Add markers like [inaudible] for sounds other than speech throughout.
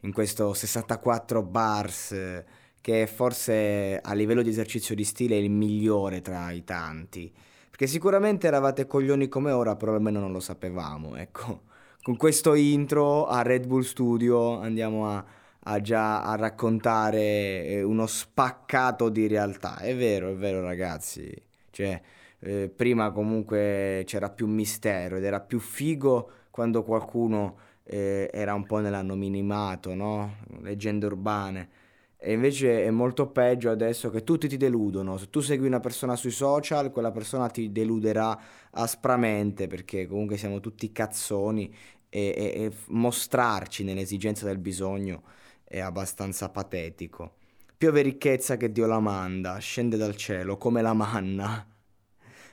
in questo 64 bars eh, che forse a livello di esercizio di stile è il migliore tra i tanti. Perché sicuramente eravate coglioni come ora, però almeno non lo sapevamo, ecco. Con questo intro a Red Bull Studio andiamo a, a già a raccontare eh, uno spaccato di realtà. È vero, è vero ragazzi. Cioè, eh, prima comunque c'era più mistero ed era più figo quando qualcuno eh, era un po' nell'anonimato, no? Leggende urbane. E invece è molto peggio adesso che tutti ti deludono. Se tu segui una persona sui social, quella persona ti deluderà aspramente perché comunque siamo tutti cazzoni e, e, e mostrarci nell'esigenza del bisogno è abbastanza patetico. Piove ricchezza che Dio la manda, scende dal cielo come la manna.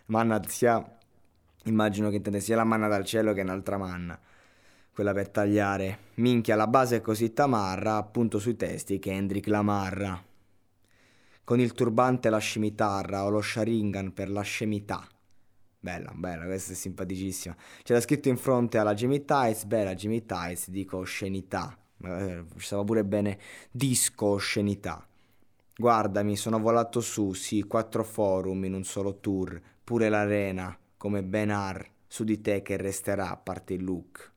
Manna sia, immagino che intende sia la manna dal cielo che un'altra manna quella per tagliare. Minchia, la base è così tamarra, appunto sui testi che Hendrik Lamarra. Con il turbante la scimitarra o lo Sharingan per la scemità. Bella, bella, questa è simpaticissima. C'era scritto in fronte alla Jimmy Tights, bella Jimmy Tights, dico oscenità. Eh, stava pure bene disco oscenità. Guardami, sono volato su, sì, quattro forum in un solo tour, pure l'arena, come Benar, su di te che resterà a parte il look.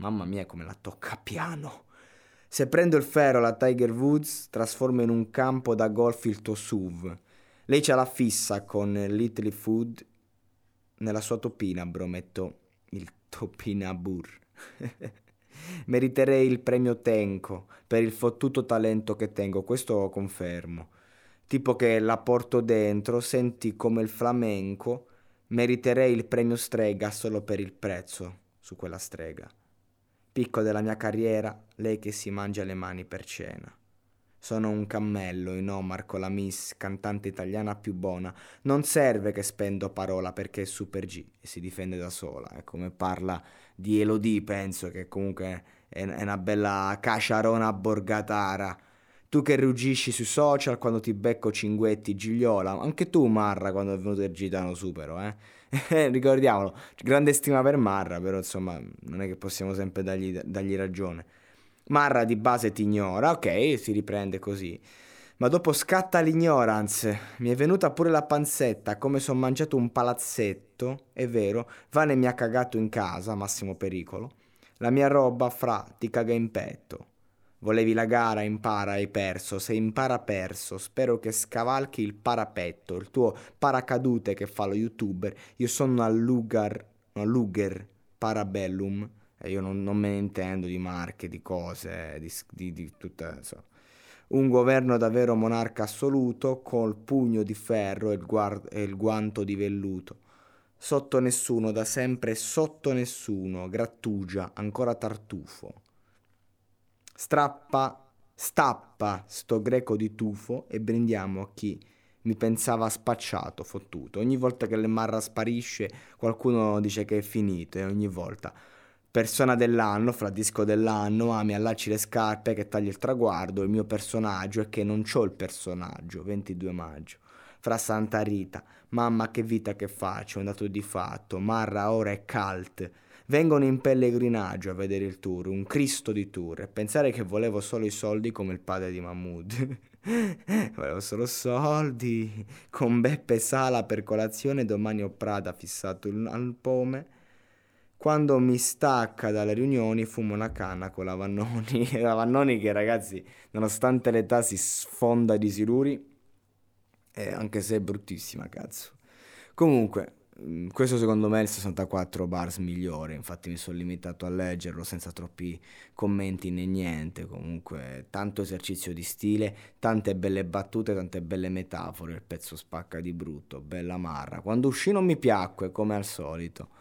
Mamma mia come la tocca piano. Se prendo il ferro alla Tiger Woods, trasformo in un campo da golf il tuo SUV. Lei ce la fissa con Little Food. Nella sua topina, bro, metto il topina burr. [laughs] Meriterei il premio Tenco per il fottuto talento che tengo, questo confermo. Tipo che la porto dentro, senti come il flamenco, meriterei il premio strega solo per il prezzo su quella strega. Picco della mia carriera, lei che si mangia le mani per cena. Sono un cammello in Omar con la Miss, cantante italiana più buona. Non serve che spendo parola perché è super G e si difende da sola. È come parla di Elodie, penso che comunque è una bella casciarona borgatara. Tu che ruggisci sui social quando ti becco cinguetti Gigliola, anche tu Marra quando è venuto il gitano supero, eh? [laughs] ricordiamolo, grande stima per Marra, però insomma non è che possiamo sempre dargli, dargli ragione. Marra di base ti ignora, ok, si riprende così. Ma dopo scatta l'ignorance, mi è venuta pure la panzetta, come se ho mangiato un palazzetto, è vero, Vane mi ha cagato in casa, massimo pericolo. La mia roba, fra, ti caga in petto. Volevi la gara, impara, hai perso. Se impara perso, spero che scavalchi il parapetto, il tuo paracadute che fa lo youtuber. Io sono al Lugar, no, Luger Parabellum. E io non, non, me ne intendo di marche, di cose, di, di, di tutte, so. Un governo davvero monarca assoluto, col pugno di ferro e il, guard- e il guanto di velluto. Sotto nessuno, da sempre sotto nessuno, grattugia, ancora tartufo. Strappa, stappa sto greco di tufo e brindiamo a chi mi pensava spacciato, fottuto. Ogni volta che l'Emarra sparisce qualcuno dice che è finito e ogni volta persona dell'anno, fra disco dell'anno, ah mi allacci le scarpe che tagli il traguardo, il mio personaggio è che non c'ho il personaggio, 22 maggio. Fra Santa Rita, mamma che vita che faccio, è un dato di fatto, Marra ora è cult vengono in pellegrinaggio a vedere il tour, un Cristo di tour, e pensare che volevo solo i soldi come il padre di Mahmood. [laughs] volevo solo soldi, con Beppe Sala per colazione, domani ho Prada fissato al pome. Quando mi stacca dalle riunioni fumo una canna con la Vannoni, [laughs] la Vannoni che ragazzi, nonostante l'età si sfonda di siluri, eh, anche se è bruttissima, cazzo. Comunque, questo secondo me è il 64 bars migliore, infatti mi sono limitato a leggerlo senza troppi commenti né niente, comunque tanto esercizio di stile, tante belle battute, tante belle metafore, il pezzo spacca di brutto, bella marra. Quando uscì non mi piacque come al solito.